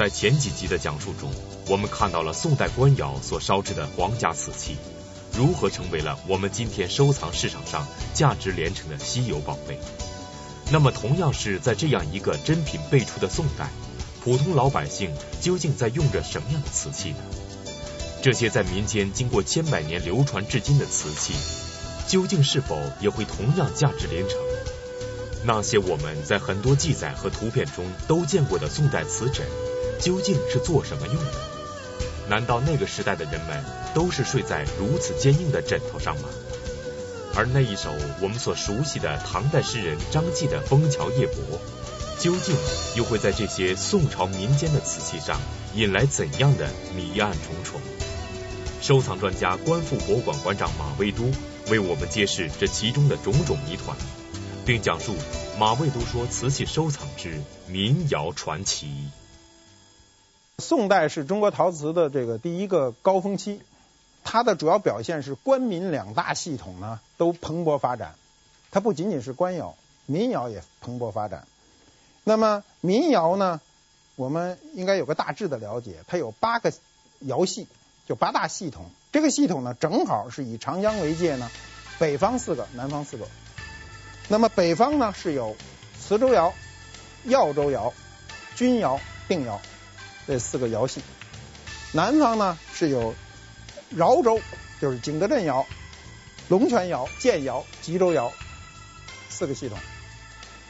在前几集的讲述中，我们看到了宋代官窑所烧制的皇家瓷器，如何成为了我们今天收藏市场上价值连城的稀有宝贝。那么，同样是在这样一个珍品辈出的宋代，普通老百姓究竟在用着什么样的瓷器呢？这些在民间经过千百年流传至今的瓷器，究竟是否也会同样价值连城？那些我们在很多记载和图片中都见过的宋代瓷枕，究竟是做什么用的？难道那个时代的人们都是睡在如此坚硬的枕头上吗？而那一首我们所熟悉的唐代诗人张继的《枫桥夜泊》，究竟又会在这些宋朝民间的瓷器上引来怎样的谜案重重？收藏专家、观复博物馆馆长马未都为我们揭示这其中的种种谜团，并讲述马未都说瓷器收藏之民窑传奇。宋代是中国陶瓷的这个第一个高峰期，它的主要表现是官民两大系统呢都蓬勃发展。它不仅仅是官窑，民窑也蓬勃发展。那么民窑呢，我们应该有个大致的了解，它有八个窑系，就八大系统。这个系统呢，正好是以长江为界呢，北方四个，南方四个。那么北方呢是有磁州窑、耀州窑、钧窑、定窑。这四个窑系，南方呢是有饶州，就是景德镇窑、龙泉窑、建窑、吉州窑四个系统。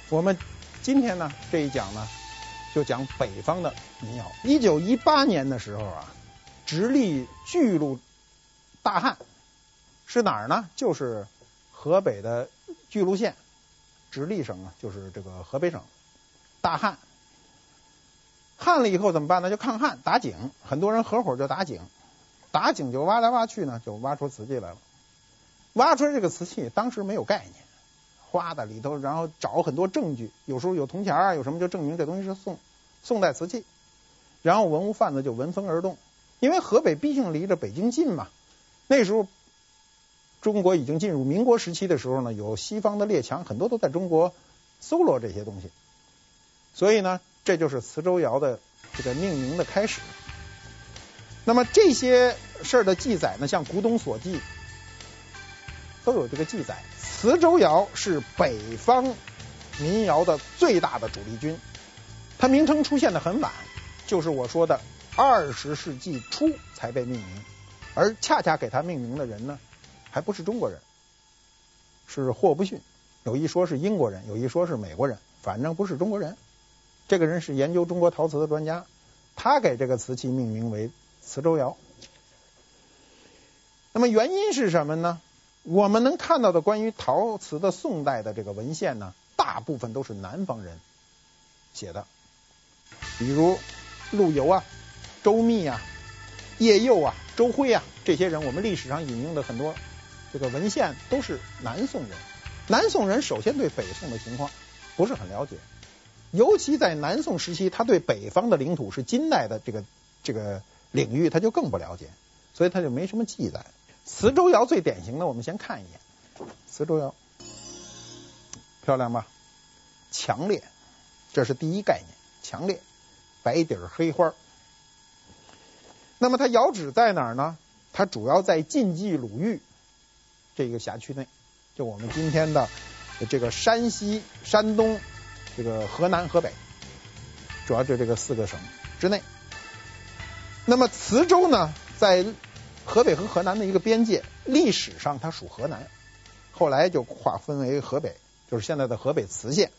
我们今天呢这一讲呢，就讲北方的民窑。一九一八年的时候啊，直隶巨鹿大汉是哪儿呢？就是河北的巨鹿县，直隶省啊，就是这个河北省大汉。旱了以后怎么办呢？就抗旱打井，很多人合伙就打井，打井就挖来挖去呢，就挖出瓷器来了。挖出来这个瓷器，当时没有概念，花的里头，然后找很多证据，有时候有铜钱啊，有什么就证明这东西是宋宋代瓷器。然后文物贩子就闻风而动，因为河北毕竟离着北京近嘛。那时候中国已经进入民国时期的时候呢，有西方的列强很多都在中国搜罗这些东西，所以呢。这就是磁州窑的这个命名的开始。那么这些事儿的记载呢，像《古董所记》都有这个记载。磁州窑是北方民窑的最大的主力军，它名称出现的很晚，就是我说的二十世纪初才被命名，而恰恰给它命名的人呢，还不是中国人，是霍布逊。有一说是英国人，有一说是美国人，反正不是中国人。这个人是研究中国陶瓷的专家，他给这个瓷器命名为磁州窑。那么原因是什么呢？我们能看到的关于陶瓷的宋代的这个文献呢，大部分都是南方人写的，比如陆游啊、周密啊、叶佑啊、周辉啊这些人，我们历史上引用的很多这个文献都是南宋人。南宋人首先对北宋的情况不是很了解。尤其在南宋时期，他对北方的领土是金代的这个这个领域，他就更不了解，所以他就没什么记载。磁州窑最典型的，我们先看一眼，磁州窑漂亮吧？强烈，这是第一概念，强烈，白底儿黑花。那么它窑址在哪儿呢？它主要在晋冀鲁豫这个辖区内，就我们今天的这个山西、山东。这个河南、河北，主要就这个四个省之内。那么磁州呢，在河北和河南的一个边界，历史上它属河南，后来就划分为河北，就是现在的河北磁县。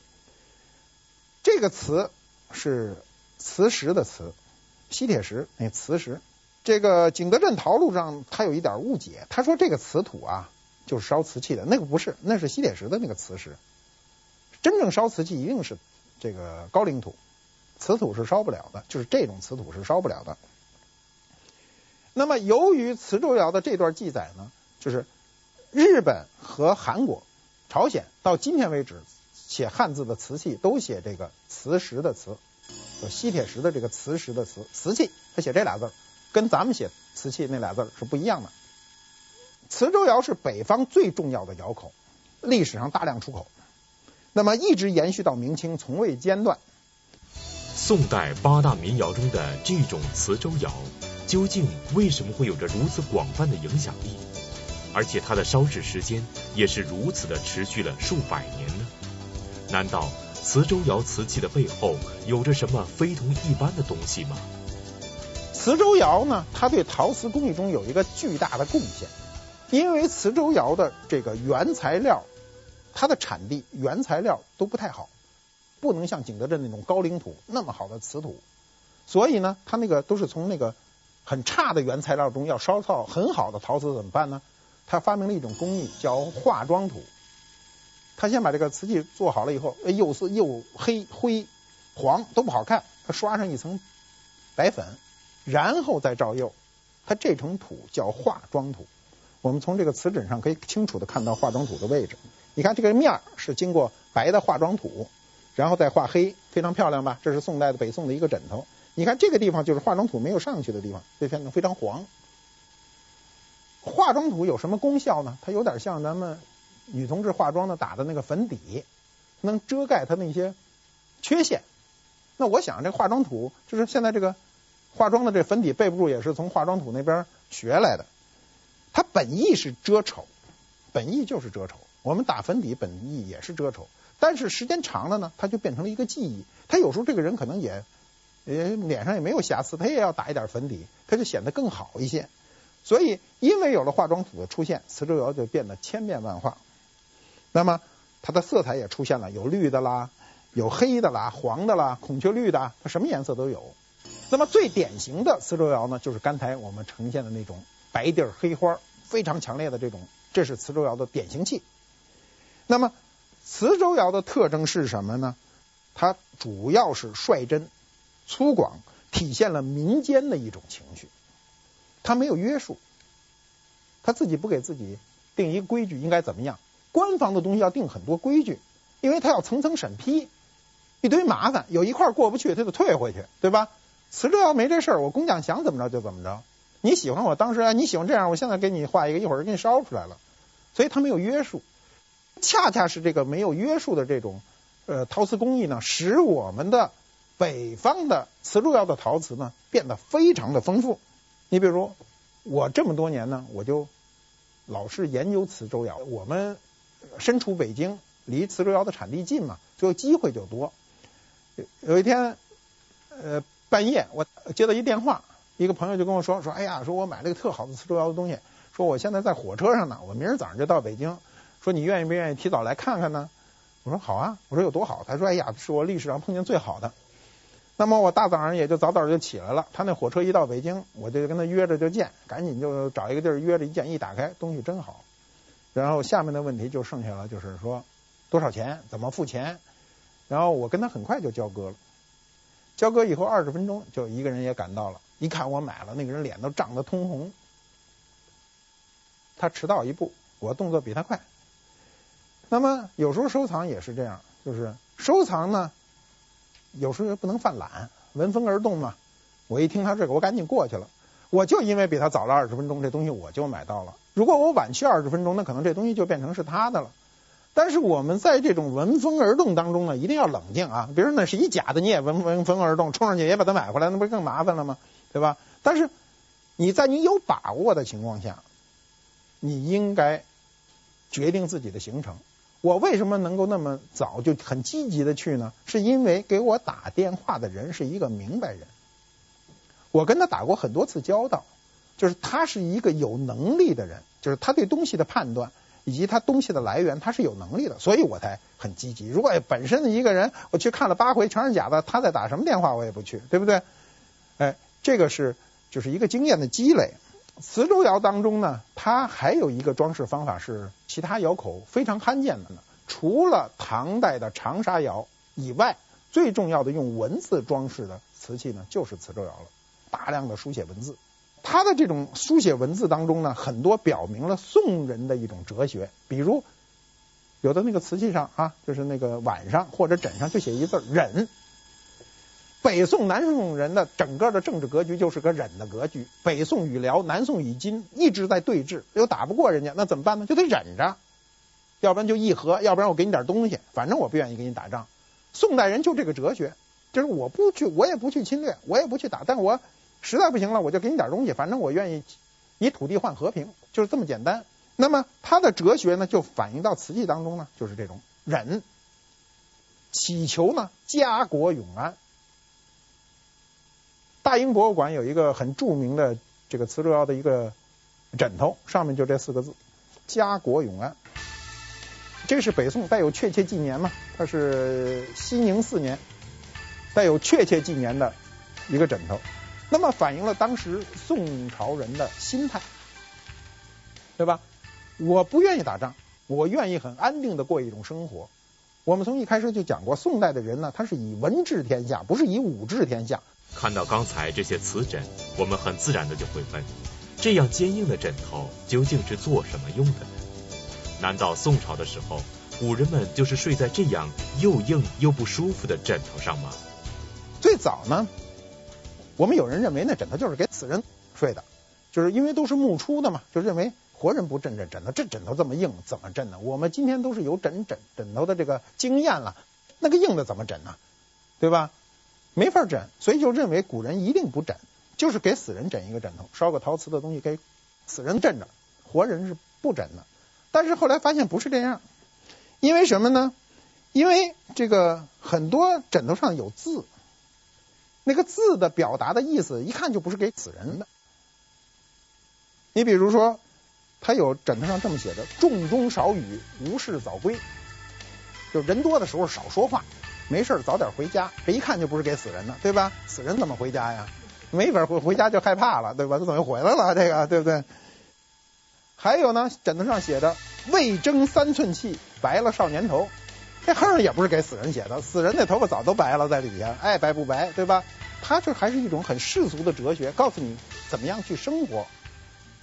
这个磁是磁石的磁，吸铁石那磁石。这个景德镇陶录上他有一点误解，他说这个瓷土啊，就是烧瓷器的，那个不是，那是吸铁石的那个磁石。真正烧瓷器一定是这个高岭土，瓷土是烧不了的，就是这种瓷土是烧不了的。那么由于磁州窑的这段记载呢，就是日本和韩国、朝鲜到今天为止写汉字的瓷器都写这个磁石的磁，就吸铁石的这个磁石的磁，瓷器他写这俩字，跟咱们写瓷器那俩字是不一样的。磁州窑是北方最重要的窑口，历史上大量出口。那么一直延续到明清，从未间断。宋代八大民谣中的这种磁州谣，究竟为什么会有着如此广泛的影响力？而且它的烧制时间也是如此的持续了数百年呢？难道磁州窑瓷器的背后有着什么非同一般的东西吗？磁州窑呢，它对陶瓷工艺中有一个巨大的贡献，因为磁州窑的这个原材料，它的产地原材料都不太好，不能像景德镇那种高岭土那么好的瓷土，所以呢，它那个都是从那个很差的原材料中要烧造很好的陶瓷，怎么办呢？他发明了一种工艺叫化妆土。他先把这个瓷器做好了以后，又色又黑灰黄都不好看，他刷上一层白粉，然后再照釉。他这层土叫化妆土。我们从这个瓷枕上可以清楚的看到化妆土的位置。你看这个面是经过白的化妆土，然后再画黑，非常漂亮吧？这是宋代的北宋的一个枕头。你看这个地方就是化妆土没有上去的地方，这片非常黄。化妆土有什么功效呢？它有点像咱们。女同志化妆的打的那个粉底，能遮盖它那些缺陷。那我想这化妆土就是现在这个化妆的这粉底备不住，也是从化妆土那边学来的。它本意是遮丑，本意就是遮丑。我们打粉底本意也是遮丑，但是时间长了呢，它就变成了一个记忆。他有时候这个人可能也呃脸上也没有瑕疵，他也要打一点粉底，他就显得更好一些。所以因为有了化妆土的出现，磁州窑就变得千变万化。那么它的色彩也出现了，有绿的啦，有黑的啦，黄的啦，孔雀绿的，它什么颜色都有。那么最典型的磁州窑呢，就是刚才我们呈现的那种白底黑花，非常强烈的这种，这是磁州窑的典型器。那么磁州窑的特征是什么呢？它主要是率真、粗犷，体现了民间的一种情绪。它没有约束，他自己不给自己定一个规矩，应该怎么样？官方的东西要定很多规矩，因为他要层层审批，一堆麻烦，有一块过不去，他就退回去，对吧？磁州窑没这事儿，我工匠想怎么着就怎么着。你喜欢我当时啊，你喜欢这样，我现在给你画一个，一会儿给你烧出来了。所以它没有约束，恰恰是这个没有约束的这种呃陶瓷工艺呢，使我们的北方的磁州窑的陶瓷呢变得非常的丰富。你比如我这么多年呢，我就老是研究磁州窑，我们。身处北京，离磁州窑的产地近嘛，所以机会就多。有一天，呃，半夜我接到一电话，一个朋友就跟我说说，哎呀，说我买了个特好的磁州窑的东西，说我现在在火车上呢，我明儿早上就到北京，说你愿意不愿意提早来看看呢？我说好啊，我说有多好？他说，哎呀，是我历史上碰见最好的。那么我大早上也就早早就起来了，他那火车一到北京，我就跟他约着就见，赶紧就找一个地儿约着一见，一打开东西真好。然后下面的问题就剩下了，就是说多少钱，怎么付钱？然后我跟他很快就交割了，交割以后二十分钟就一个人也赶到了，一看我买了，那个人脸都涨得通红。他迟到一步，我动作比他快。那么有时候收藏也是这样，就是收藏呢，有时候也不能犯懒，闻风而动嘛。我一听他这个，我赶紧过去了。我就因为比他早了二十分钟，这东西我就买到了。如果我晚去二十分钟，那可能这东西就变成是他的了。但是我们在这种闻风而动当中呢，一定要冷静啊。比如说那是一假的，你也闻闻风而动，冲上去也把它买回来，那不是更麻烦了吗？对吧？但是你在你有把握的情况下，你应该决定自己的行程。我为什么能够那么早就很积极的去呢？是因为给我打电话的人是一个明白人。我跟他打过很多次交道，就是他是一个有能力的人，就是他对东西的判断以及他东西的来源，他是有能力的，所以我才很积极。如果本身的一个人，我去看了八回全是假的，他在打什么电话我也不去，对不对？哎，这个是就是一个经验的积累。磁州窑当中呢，它还有一个装饰方法是其他窑口非常罕见的呢，除了唐代的长沙窑以外，最重要的用文字装饰的瓷器呢，就是磁州窑了。大量的书写文字，它的这种书写文字当中呢，很多表明了宋人的一种哲学。比如，有的那个瓷器上啊，就是那个碗上或者枕上就写一字“忍”。北宋、南宋人的整个的政治格局就是个忍的格局。北宋与辽，南宋与金一直在对峙，又打不过人家，那怎么办呢？就得忍着，要不然就议和，要不然我给你点东西，反正我不愿意跟你打仗。宋代人就这个哲学。就是我不去，我也不去侵略，我也不去打，但我实在不行了，我就给你点东西，反正我愿意以土地换和平，就是这么简单。那么他的哲学呢，就反映到瓷器当中呢，就是这种忍，祈求呢家国永安。大英博物馆有一个很著名的这个瓷砖的一个枕头，上面就这四个字：家国永安。这是北宋带有确切纪年嘛？它是熙宁四年，带有确切纪年的一个枕头，那么反映了当时宋朝人的心态，对吧？我不愿意打仗，我愿意很安定的过一种生活。我们从一开始就讲过，宋代的人呢，他是以文治天下，不是以武治天下。看到刚才这些瓷枕，我们很自然的就会问：这样坚硬的枕头究竟是做什么用的呢？难道宋朝的时候，古人们就是睡在这样又硬又不舒服的枕头上吗？最早呢，我们有人认为那枕头就是给死人睡的，就是因为都是木出的嘛，就认为。活人不枕这枕头，这枕头这么硬，怎么枕呢？我们今天都是有枕枕枕头的这个经验了，那个硬的怎么枕呢？对吧？没法枕，所以就认为古人一定不枕，就是给死人枕一个枕头，烧个陶瓷的东西给死人枕着，活人是不枕的。但是后来发现不是这样，因为什么呢？因为这个很多枕头上有字，那个字的表达的意思一看就不是给死人的。你比如说。他有枕头上这么写的：“重中少雨，无事早归。”就人多的时候少说话，没事早点回家。这一看就不是给死人的，对吧？死人怎么回家呀？没法回，回家就害怕了，对吧？他怎么又回来了？这个对不对？还有呢，枕头上写着“未争三寸气，白了少年头”，这横也不是给死人写的，死人的头发早都白了在底下，爱白不白，对吧？他这还是一种很世俗的哲学，告诉你怎么样去生活。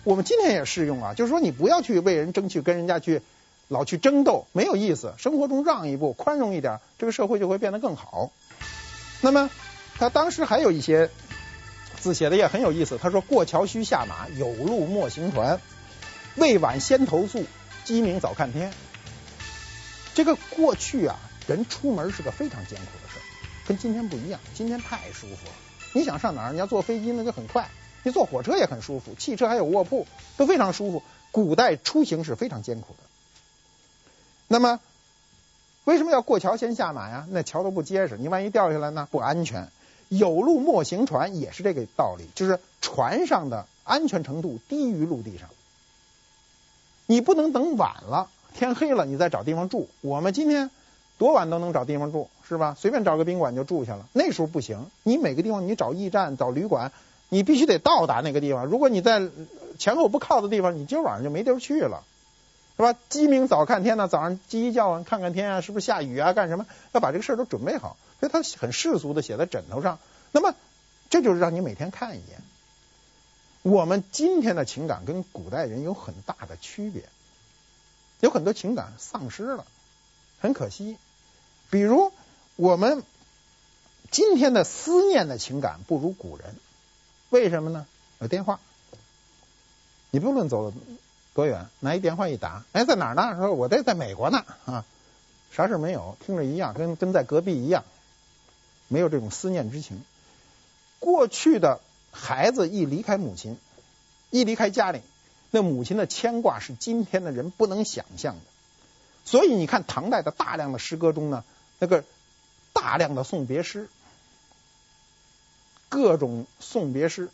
我们今天也适用啊，就是说你不要去为人争取，跟人家去老去争斗，没有意思。生活中让一步，宽容一点，这个社会就会变得更好。那么他当时还有一些字写的也很有意思，他说：“过桥须下马，有路莫行船。未晚先投宿，鸡鸣早看天。”这个过去啊，人出门是个非常艰苦的事，跟今天不一样。今天太舒服了，你想上哪儿，你要坐飞机那就很快。你坐火车也很舒服，汽车还有卧铺，都非常舒服。古代出行是非常艰苦的。那么，为什么要过桥先下马呀？那桥都不结实，你万一掉下来呢？不安全。有路莫行船也是这个道理，就是船上的安全程度低于陆地上。你不能等晚了，天黑了，你再找地方住。我们今天多晚都能找地方住，是吧？随便找个宾馆就住下了。那时候不行，你每个地方你找驿站、找旅馆。你必须得到达那个地方。如果你在前后不靠的地方，你今晚上就没地儿去了，是吧？鸡鸣早看天呢，早上鸡一叫，看看天啊，是不是下雨啊？干什么？要把这个事儿都准备好。所以他很世俗的写在枕头上。那么这就是让你每天看一眼。我们今天的情感跟古代人有很大的区别，有很多情感丧失了，很可惜。比如我们今天的思念的情感不如古人。为什么呢？有电话，你不论走了多远，拿一电话一打，哎，在哪儿呢？说我在在美国呢，啊，啥事没有，听着一样，跟跟在隔壁一样，没有这种思念之情。过去的孩子一离开母亲，一离开家里，那母亲的牵挂是今天的人不能想象的。所以你看唐代的大量的诗歌中呢，那个大量的送别诗。各种送别诗，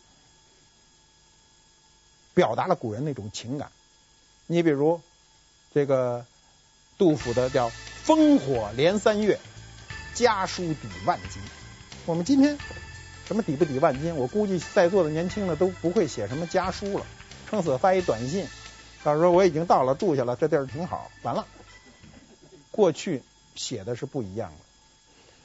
表达了古人那种情感。你比如这个杜甫的叫“烽火连三月，家书抵万金”。我们今天什么抵不抵万金？我估计在座的年轻的都不会写什么家书了，撑死发一短信，到时候我已经到了，住下了，这地儿挺好。完了，过去写的是不一样的。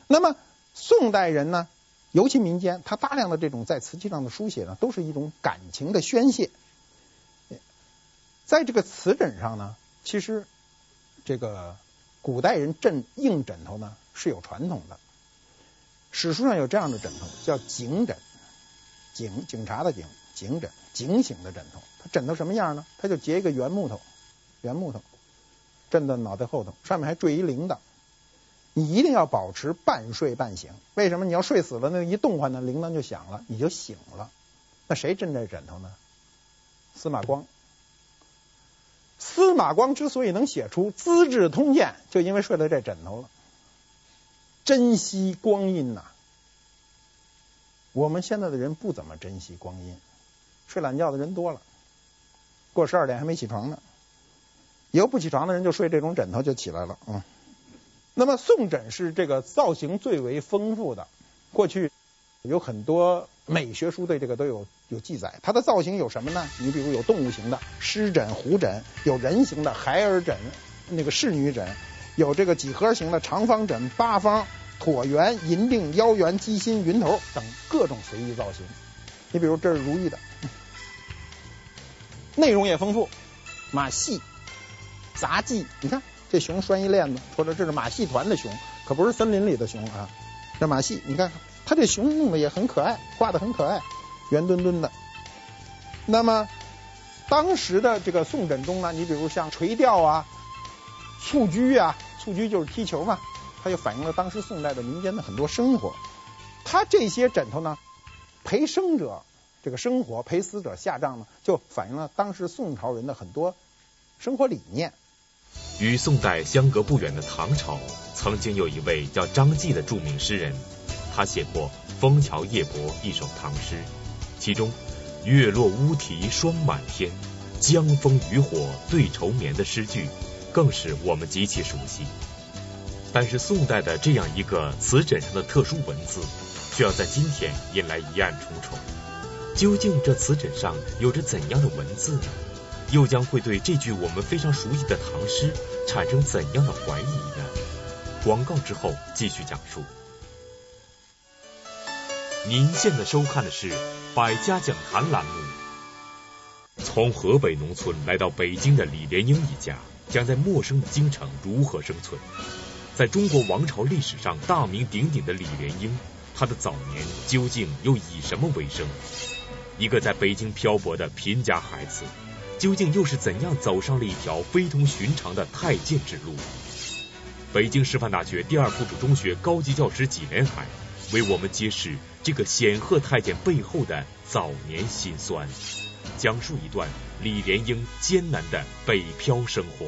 那么宋代人呢？尤其民间，他大量的这种在瓷器上的书写呢，都是一种感情的宣泄。在这个瓷枕上呢，其实这个古代人枕硬枕头呢是有传统的。史书上有这样的枕头，叫警枕，警警察的警，警枕，警醒的枕头。它枕头什么样呢？它就结一个圆木头，圆木头，枕到脑袋后头，上面还坠一铃铛。你一定要保持半睡半醒。为什么？你要睡死了，那一动唤呢，铃铛就响了，你就醒了。那谁枕这枕头呢？司马光。司马光之所以能写出《资治通鉴》，就因为睡了这枕头了。珍惜光阴呐、我们现在的人不怎么珍惜光阴，睡懒觉的人多了，过十二点还没起床呢。以后不起床的人就睡这种枕头就起来了，嗯。那么宋枕是这个造型最为丰富的，过去有很多美学书对这个都有有记载。它的造型有什么呢？你比如有动物型的狮枕、虎枕，有人形的孩儿枕，那个仕女枕，有这个几何形的长方枕、八方、椭圆、银锭、腰圆、鸡心、云头等各种随意造型。你比如这是如意的，内容也丰富，马戏。杂技，你看这熊拴一链子，说的这是马戏团的熊，可不是森林里的熊啊。这马戏，你看它这熊弄得也很可爱，画的很可爱，圆墩墩的。那么当时的这个宋枕中呢，你比如像垂钓啊、蹴鞠啊，蹴鞠就是踢球嘛，它就反映了当时宋代的民间的很多生活。它这些枕头呢，陪生者这个生活，陪死者下葬呢，就反映了当时宋朝人的很多生活理念。与宋代相隔不远的唐朝，曾经有一位叫张继的著名诗人，他写过《枫桥夜泊》一首唐诗，其中“月落乌啼霜满天，江枫渔火对愁眠”的诗句，更是我们极其熟悉。但是宋代的这样一个瓷枕上的特殊文字，却要在今天引来疑案重重。究竟这瓷枕上有着怎样的文字呢？又将会对这句我们非常熟悉的唐诗产生怎样的怀疑呢？广告之后继续讲述。您现在收看的是《百家讲坛》栏目。从河北农村来到北京的李莲英一家，将在陌生的京城如何生存？在中国王朝历史上大名鼎鼎的李莲英，他的早年究竟又以什么为生？一个在北京漂泊的贫家孩子。究竟又是怎样走上了一条非同寻常的太监之路？北京师范大学第二附属中学高级教师纪连海为我们揭示这个显赫太监背后的早年辛酸，讲述一段李莲英艰难的北漂生活。